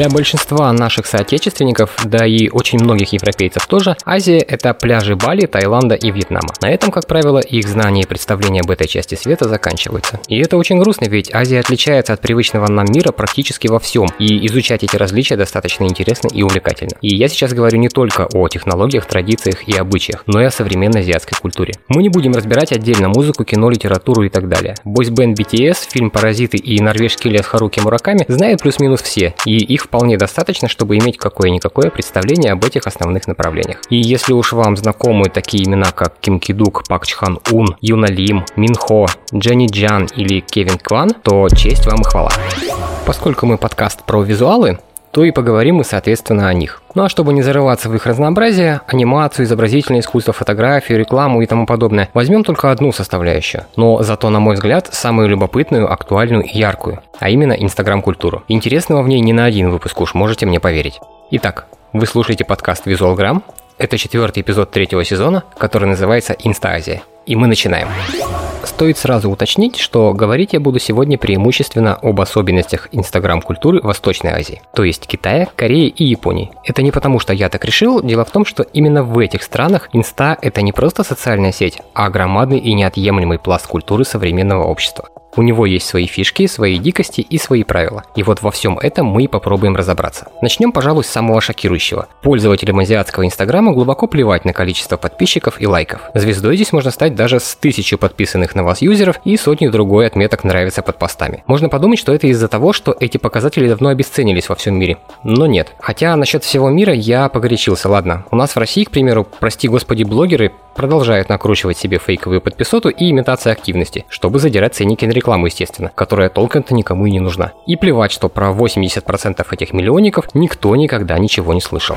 Для большинства наших соотечественников, да и очень многих европейцев тоже, Азия – это пляжи Бали, Таиланда и Вьетнама. На этом, как правило, их знания и представления об этой части света заканчиваются. И это очень грустно, ведь Азия отличается от привычного нам мира практически во всем, и изучать эти различия достаточно интересно и увлекательно. И я сейчас говорю не только о технологиях, традициях и обычаях, но и о современной азиатской культуре. Мы не будем разбирать отдельно музыку, кино, литературу и так далее. Бойсбенд BTS, фильм «Паразиты» и норвежский лес Харуки Мураками знают плюс-минус все, и их вполне достаточно, чтобы иметь какое-никакое представление об этих основных направлениях. И если уж вам знакомы такие имена, как Ким Кидук, Пак Чхан Ун, Юна Лим, Минхо, Дженни Джан или Кевин Кван, то честь вам и хвала. Поскольку мы подкаст про визуалы, то и поговорим мы, соответственно, о них. Ну а чтобы не зарываться в их разнообразие, анимацию, изобразительное искусство, фотографию, рекламу и тому подобное, возьмем только одну составляющую, но зато, на мой взгляд, самую любопытную, актуальную и яркую, а именно Инстаграм-культуру. Интересного в ней не на один выпуск уж, можете мне поверить. Итак, вы слушаете подкаст «Визуалграмм», это четвертый эпизод третьего сезона, который называется «Инстаазия». И мы начинаем. Стоит сразу уточнить, что говорить я буду сегодня преимущественно об особенностях инстаграм-культуры Восточной Азии, то есть Китая, Кореи и Японии. Это не потому, что я так решил, дело в том, что именно в этих странах инста – это не просто социальная сеть, а громадный и неотъемлемый пласт культуры современного общества. У него есть свои фишки, свои дикости и свои правила. И вот во всем этом мы и попробуем разобраться. Начнем, пожалуй, с самого шокирующего. Пользователям азиатского инстаграма глубоко плевать на количество подписчиков и лайков. Звездой здесь можно стать даже с тысячи подписанных на вас юзеров и сотни другой отметок нравится под постами. Можно подумать, что это из-за того, что эти показатели давно обесценились во всем мире. Но нет. Хотя насчет всего мира я погорячился, ладно. У нас в России, к примеру, прости господи, блогеры продолжают накручивать себе фейковую подписоту и имитацию активности, чтобы задирать ценники на рекламу, естественно, которая толком-то никому и не нужна. И плевать, что про 80% этих миллионников никто никогда ничего не слышал.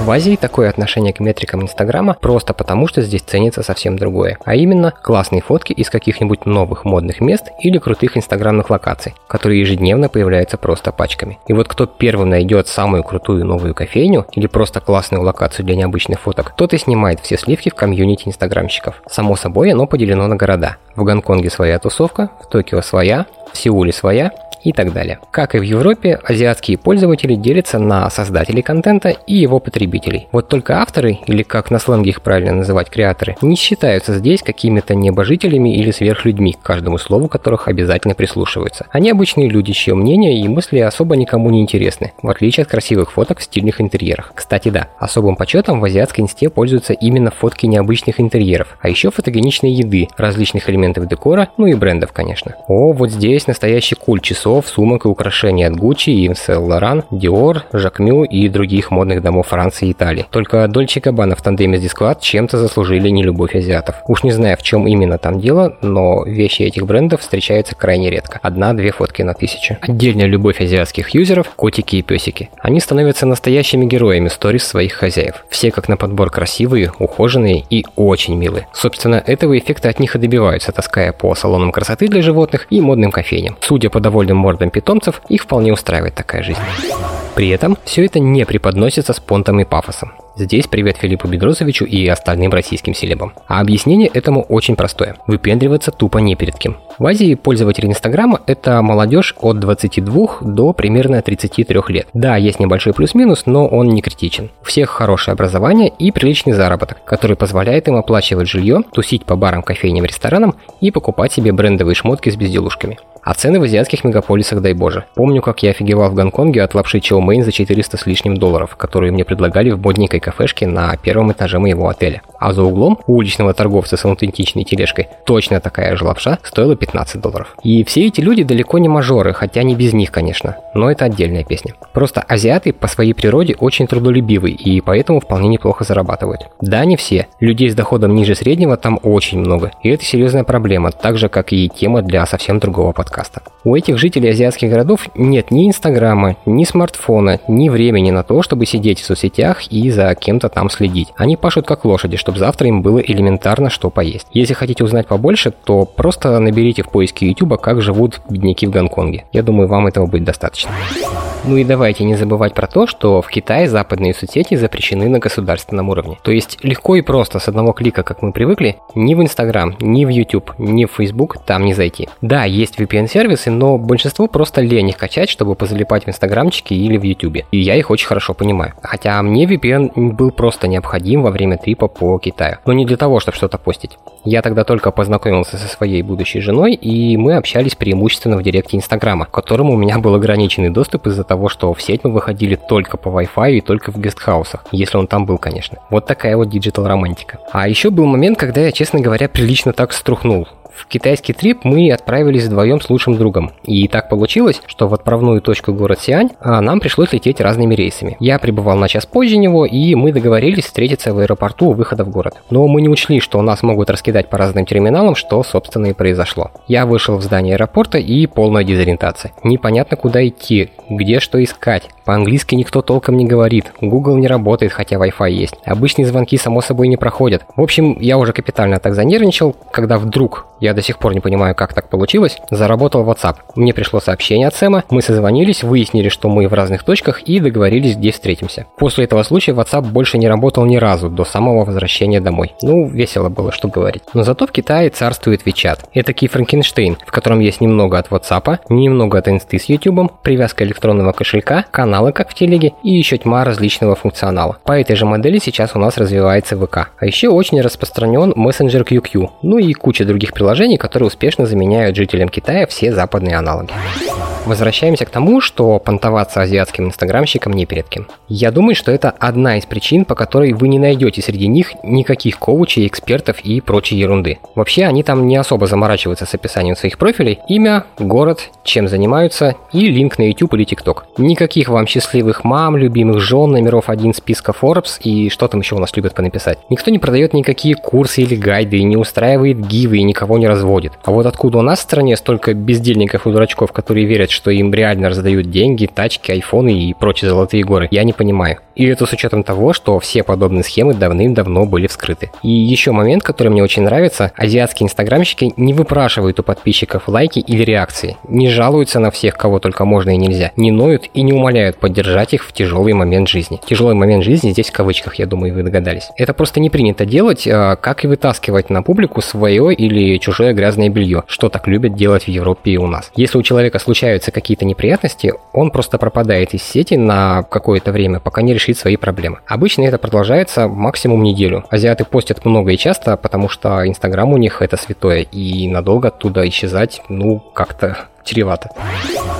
В Азии такое отношение к метрикам Инстаграма просто потому, что здесь ценится совсем другое, а именно классные фотки из каких-нибудь новых модных мест или крутых инстаграмных локаций, которые ежедневно появляются просто пачками. И вот кто первым найдет самую крутую новую кофейню или просто классную локацию для необычных фоток, тот и снимает все сливки в комьюнити инстаграмщиков. Само собой, оно поделено на города. В Гонконге своя тусовка, в Токио своя, в Сеуле своя, и так далее. Как и в Европе, азиатские пользователи делятся на создателей контента и его потребителей. Вот только авторы, или как на сленге их правильно называть креаторы, не считаются здесь какими-то небожителями или сверхлюдьми, к каждому слову которых обязательно прислушиваются. Они обычные люди, чье мнение и мысли особо никому не интересны, в отличие от красивых фоток в стильных интерьерах. Кстати, да, особым почетом в азиатской инсте пользуются именно фотки необычных интерьеров, а еще фотогеничной еды, различных элементов декора, ну и брендов, конечно. О, вот здесь настоящий культ часов сумок и украшений от Gucci, Yves Saint Laurent, Dior, Jacquemus и других модных домов Франции и Италии. Только Дольче Габбана в тандеме с Discord чем-то заслужили нелюбовь азиатов. Уж не знаю, в чем именно там дело, но вещи этих брендов встречаются крайне редко. Одна-две фотки на тысячу. Отдельная любовь азиатских юзеров – котики и песики. Они становятся настоящими героями сторис своих хозяев. Все как на подбор красивые, ухоженные и очень милые. Собственно, этого эффекта от них и добиваются, таская по салонам красоты для животных и модным кофейням. Судя по довольным мордам питомцев, их вполне устраивает такая жизнь. При этом все это не преподносится с понтом и пафосом. Здесь привет Филиппу Бедросовичу и остальным российским селебам. А объяснение этому очень простое. Выпендриваться тупо не перед кем. В Азии пользователи Инстаграма – это молодежь от 22 до примерно 33 лет. Да, есть небольшой плюс-минус, но он не критичен. У всех хорошее образование и приличный заработок, который позволяет им оплачивать жилье, тусить по барам, кофейням, ресторанам и покупать себе брендовые шмотки с безделушками. А цены в азиатских мегаполисах, дай боже. Помню, как я офигевал в Гонконге от лапши Чоу Мэйн за 400 с лишним долларов, которые мне предлагали в модненькой кафешке на первом этаже моего отеля. А за углом у уличного торговца с аутентичной тележкой точно такая же лапша стоила 15 долларов. И все эти люди далеко не мажоры, хотя не без них, конечно. Но это отдельная песня. Просто азиаты по своей природе очень трудолюбивы и поэтому вполне неплохо зарабатывают. Да, не все. Людей с доходом ниже среднего там очень много. И это серьезная проблема, так же, как и тема для совсем другого подкаста подкаста. У этих жителей азиатских городов нет ни инстаграма, ни смартфона, ни времени на то, чтобы сидеть в соцсетях и за кем-то там следить. Они пашут как лошади, чтобы завтра им было элементарно что поесть. Если хотите узнать побольше, то просто наберите в поиске YouTube, как живут бедняки в Гонконге. Я думаю, вам этого будет достаточно. Ну и давайте не забывать про то, что в Китае западные соцсети запрещены на государственном уровне. То есть легко и просто с одного клика, как мы привыкли, ни в Инстаграм, ни в YouTube, ни в Facebook там не зайти. Да, есть VPN VPN-сервисы, но большинство просто лень их качать, чтобы позалипать в инстаграмчике или в ютубе. И я их очень хорошо понимаю. Хотя мне VPN был просто необходим во время трипа по Китаю. Но не для того, чтобы что-то постить. Я тогда только познакомился со своей будущей женой, и мы общались преимущественно в директе Инстаграма, к которому у меня был ограниченный доступ из-за того, что в сеть мы выходили только по Wi-Fi и только в гестхаусах, если он там был, конечно. Вот такая вот digital романтика. А еще был момент, когда я, честно говоря, прилично так струхнул. В китайский трип мы отправились вдвоем с лучшим другом. И так получилось, что в отправную точку город Сиань а, нам пришлось лететь разными рейсами. Я прибывал на час позже него, и мы договорились встретиться в аэропорту у выхода в город. Но мы не учли, что нас могут раскидать по разным терминалам, что, собственно, и произошло. Я вышел в здание аэропорта и полная дезориентация. Непонятно, куда идти, где что искать. По-английски никто толком не говорит, Google не работает, хотя Wi-Fi есть. Обычные звонки, само собой, не проходят. В общем, я уже капитально так занервничал, когда вдруг, я до сих пор не понимаю, как так получилось, заработал WhatsApp. Мне пришло сообщение от Сэма, мы созвонились, выяснили, что мы в разных точках и договорились, где встретимся. После этого случая WhatsApp больше не работал ни разу, до самого возвращения домой. Ну, весело было, что говорить. Но зато в Китае царствует WeChat. Это Франкенштейн, в котором есть немного от WhatsApp, немного от инсты с YouTube, привязка электронного кошелька, канал каналы, как в телеге, и еще тьма различного функционала. По этой же модели сейчас у нас развивается ВК. А еще очень распространен мессенджер QQ, ну и куча других приложений, которые успешно заменяют жителям Китая все западные аналоги. Возвращаемся к тому, что понтоваться азиатским инстаграмщикам не перед кем. Я думаю, что это одна из причин, по которой вы не найдете среди них никаких коучей, экспертов и прочей ерунды. Вообще, они там не особо заморачиваются с описанием своих профилей, имя, город, чем занимаются и линк на YouTube или TikTok. Никаких вам счастливых мам, любимых жен, номеров один списка Forbes и что там еще у нас любят понаписать. Никто не продает никакие курсы или гайды, не устраивает гивы и никого не разводит. А вот откуда у нас в стране столько бездельников и дурачков, которые верят, что им реально раздают деньги, тачки, айфоны и прочие золотые горы, я не понимаю. И это с учетом того, что все подобные схемы давным-давно были вскрыты. И еще момент, который мне очень нравится, азиатские инстаграмщики не выпрашивают у подписчиков лайки или реакции, не жалуются на всех, кого только можно и нельзя, не ноют и не умоляют поддержать их в тяжелый момент жизни. Тяжелый момент жизни здесь в кавычках, я думаю, вы догадались. Это просто не принято делать, а как и вытаскивать на публику свое или чужое грязное белье, что так любят делать в Европе и у нас. Если у человека случаются какие-то неприятности, он просто пропадает из сети на какое-то время, пока не решит свои проблемы. Обычно это продолжается максимум неделю. Азиаты постят много и часто, потому что Инстаграм у них это святое, и надолго оттуда исчезать, ну, как-то чревато.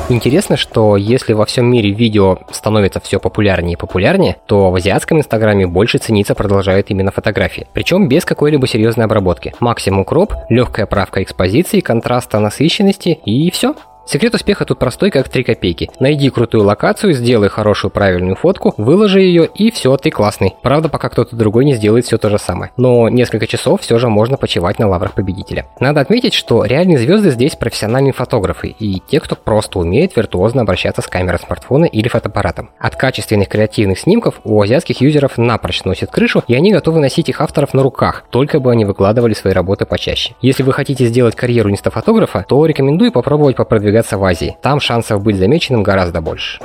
Интересно, что если во всем мире видео становится все популярнее и популярнее, то в азиатском инстаграме больше цениться продолжают именно фотографии. Причем без какой-либо серьезной обработки. Максимум кроп, легкая правка экспозиции, контраста насыщенности и все. Секрет успеха тут простой, как 3 копейки. Найди крутую локацию, сделай хорошую правильную фотку, выложи ее и все, ты классный. Правда, пока кто-то другой не сделает все то же самое. Но несколько часов все же можно почивать на лаврах победителя. Надо отметить, что реальные звезды здесь профессиональные фотографы и те, кто просто умеет виртуозно обращаться с камерой смартфона или фотоаппаратом. От качественных креативных снимков у азиатских юзеров напрочь носит крышу, и они готовы носить их авторов на руках, только бы они выкладывали свои работы почаще. Если вы хотите сделать карьеру инстафотографа, то рекомендую попробовать попродвигаться продвигаться в Азии. Там шансов быть замеченным гораздо больше.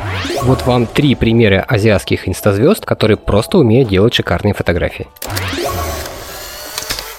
Вот вам три примера азиатских инстазвезд, которые просто умеют делать шикарные фотографии.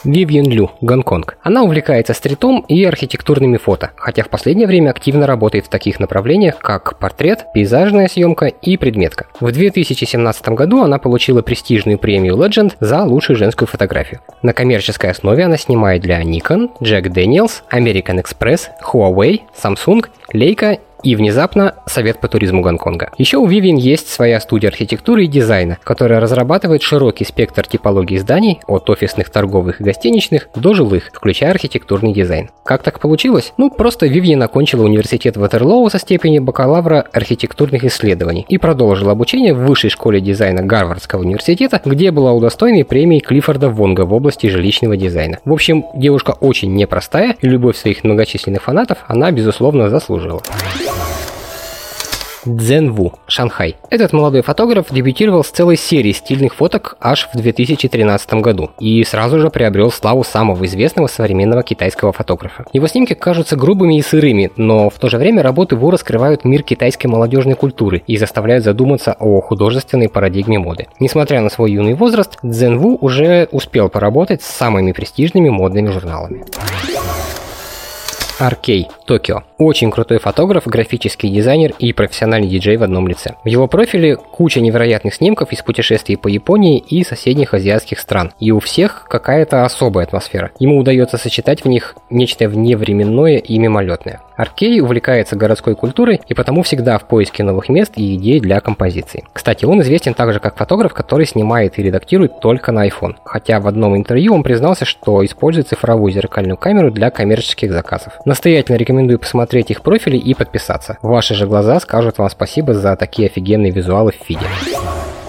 Вивьен Лю, Гонконг. Она увлекается стритом и архитектурными фото, хотя в последнее время активно работает в таких направлениях, как портрет, пейзажная съемка и предметка. В 2017 году она получила престижную премию Legend за лучшую женскую фотографию. На коммерческой основе она снимает для Nikon, Jack Daniels, American Express, Huawei, Samsung, Leica и внезапно Совет по туризму Гонконга. Еще у Vivian есть своя студия архитектуры и дизайна, которая разрабатывает широкий спектр типологии зданий, от офисных, торговых и гостиничных до жилых, включая архитектурный дизайн. Как так получилось? Ну, просто Vivian окончила университет Ватерлоу со степенью бакалавра архитектурных исследований и продолжила обучение в высшей школе дизайна Гарвардского университета, где была удостоена премии Клиффорда Вонга в области жилищного дизайна. В общем, девушка очень непростая, и любовь своих многочисленных фанатов она, безусловно, заслужила. Цзэнву, Шанхай. Этот молодой фотограф дебютировал с целой серией стильных фоток аж в 2013 году и сразу же приобрел славу самого известного современного китайского фотографа. Его снимки кажутся грубыми и сырыми, но в то же время работы Ву раскрывают мир китайской молодежной культуры и заставляют задуматься о художественной парадигме моды. Несмотря на свой юный возраст, Цзэнву уже успел поработать с самыми престижными модными журналами. Аркей, Токио. Очень крутой фотограф, графический дизайнер и профессиональный диджей в одном лице. В его профиле куча невероятных снимков из путешествий по Японии и соседних азиатских стран. И у всех какая-то особая атмосфера. Ему удается сочетать в них нечто вневременное и мимолетное. Аркей увлекается городской культурой и потому всегда в поиске новых мест и идей для композиций. Кстати, он известен также как фотограф, который снимает и редактирует только на iPhone. Хотя в одном интервью он признался, что использует цифровую зеркальную камеру для коммерческих заказов. Настоятельно рекомендую посмотреть их профили и подписаться. Ваши же глаза скажут вам спасибо за такие офигенные визуалы в фиде.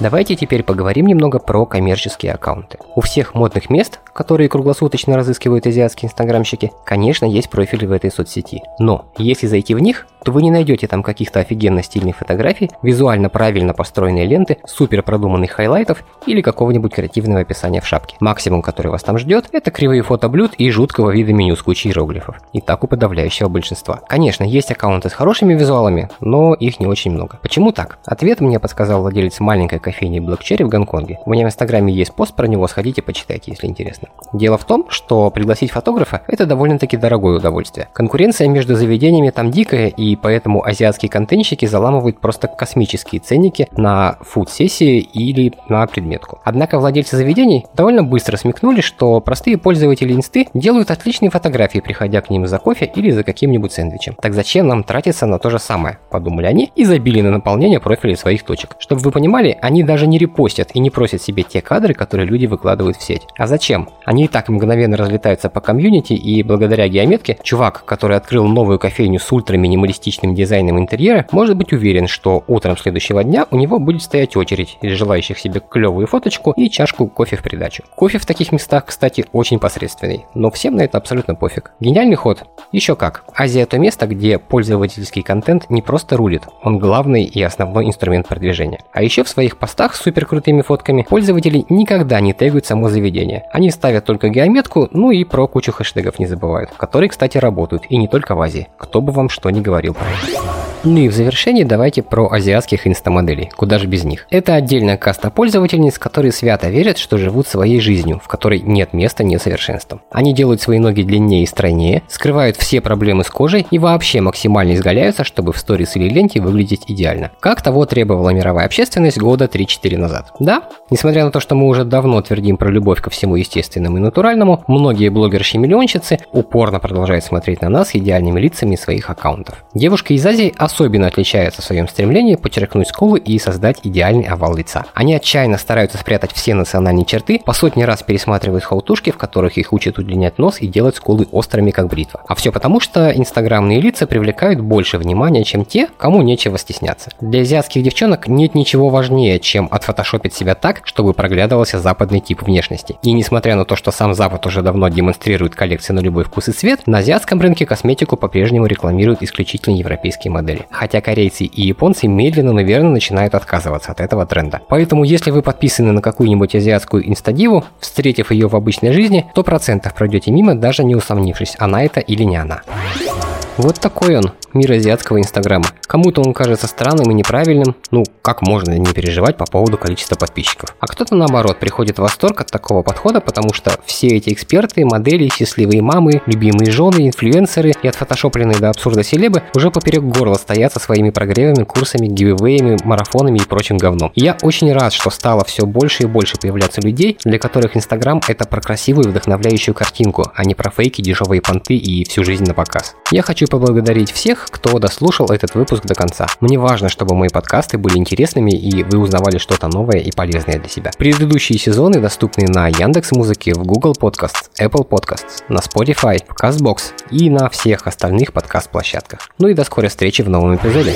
Давайте теперь поговорим немного про коммерческие аккаунты. У всех модных мест, которые круглосуточно разыскивают азиатские инстаграмщики, конечно, есть профили в этой соцсети. Но если зайти в них, то вы не найдете там каких-то офигенно стильных фотографий, визуально правильно построенные ленты, супер продуманных хайлайтов или какого-нибудь креативного описания в шапке. Максимум, который вас там ждет, это кривые фото блюд и жуткого вида меню с кучей иероглифов. И так у подавляющего большинства. Конечно, есть аккаунты с хорошими визуалами, но их не очень много. Почему так? Ответ мне подсказал владелец маленькой кофейни Black Cherry в Гонконге. У меня в инстаграме есть пост про него, сходите почитайте, если интересно. Дело в том, что пригласить фотографа – это довольно-таки дорогое удовольствие. Конкуренция между заведениями там дикая, и поэтому азиатские контентщики заламывают просто космические ценники на фуд-сессии или на предметку. Однако владельцы заведений довольно быстро смекнули, что простые пользователи инсты делают отличные фотографии, приходя к ним за кофе или за каким-нибудь сэндвичем. Так зачем нам тратиться на то же самое, подумали они и забили на наполнение профилей своих точек. Чтобы вы понимали, они даже не репостят и не просят себе те кадры, которые люди выкладывают в сеть. А зачем? Они и так мгновенно разлетаются по комьюнити, и благодаря геометке, чувак, который открыл новую кофейню с ультра-минималистичным дизайном интерьера, может быть уверен, что утром следующего дня у него будет стоять очередь из желающих себе клевую фоточку и чашку кофе в придачу. Кофе в таких местах, кстати, очень посредственный, но всем на это абсолютно пофиг. Гениальный ход? Еще как. Азия то место, где пользовательский контент не просто рулит, он главный и основной инструмент продвижения. А еще в своих постах с супер крутыми фотками пользователи никогда не тегают само заведение. Они ставят только геометку, ну и про кучу хэштегов не забывают, которые, кстати, работают, и не только в Азии. Кто бы вам что ни говорил про это. Ну и в завершении давайте про азиатских инстамоделей, куда же без них. Это отдельная каста пользовательниц, которые свято верят, что живут своей жизнью, в которой нет места несовершенствам. Они делают свои ноги длиннее и стройнее, скрывают все проблемы с кожей и вообще максимально изгаляются, чтобы в сторис или ленте выглядеть идеально. Как того требовала мировая общественность года 3-4 назад. Да, несмотря на то, что мы уже давно твердим про любовь ко всему естественному и натуральному, многие блогерши-миллионщицы упорно продолжают смотреть на нас идеальными лицами своих аккаунтов. Девушка из Азии особенно отличаются в своем стремлении подчеркнуть скулы и создать идеальный овал лица. Они отчаянно стараются спрятать все национальные черты, по сотни раз пересматривают хаутушки, в которых их учат удлинять нос и делать скулы острыми, как бритва. А все потому, что инстаграмные лица привлекают больше внимания, чем те, кому нечего стесняться. Для азиатских девчонок нет ничего важнее, чем отфотошопить себя так, чтобы проглядывался западный тип внешности. И несмотря на то, что сам Запад уже давно демонстрирует коллекции на любой вкус и цвет, на азиатском рынке косметику по-прежнему рекламируют исключительно европейские модели модели. Хотя корейцы и японцы медленно, но верно начинают отказываться от этого тренда. Поэтому, если вы подписаны на какую-нибудь азиатскую инстадиву, встретив ее в обычной жизни, то процентов пройдете мимо, даже не усомнившись, она это или не она. Вот такой он, мир азиатского инстаграма. Кому-то он кажется странным и неправильным, ну, как можно не переживать по поводу количества подписчиков. А кто-то наоборот приходит в восторг от такого подхода, потому что все эти эксперты, модели, счастливые мамы, любимые жены, инфлюенсеры и отфотошопленные до абсурда селебы уже поперек горла стоят со своими прогревами, курсами, гивэвеями, марафонами и прочим говном. И я очень рад, что стало все больше и больше появляться людей, для которых Инстаграм это про красивую вдохновляющую картинку, а не про фейки, дешевые понты и всю жизнь на показ. Я хочу поблагодарить всех, кто дослушал этот выпуск до конца. Мне важно, чтобы мои подкасты были интересными и вы узнавали что-то новое и полезное для себя. Предыдущие сезоны доступны на Яндекс Музыке, в Google Podcasts, Apple Podcasts, на Spotify, в CastBox и на всех остальных подкаст-площадках. Ну и до скорой встречи в новом эпизоде.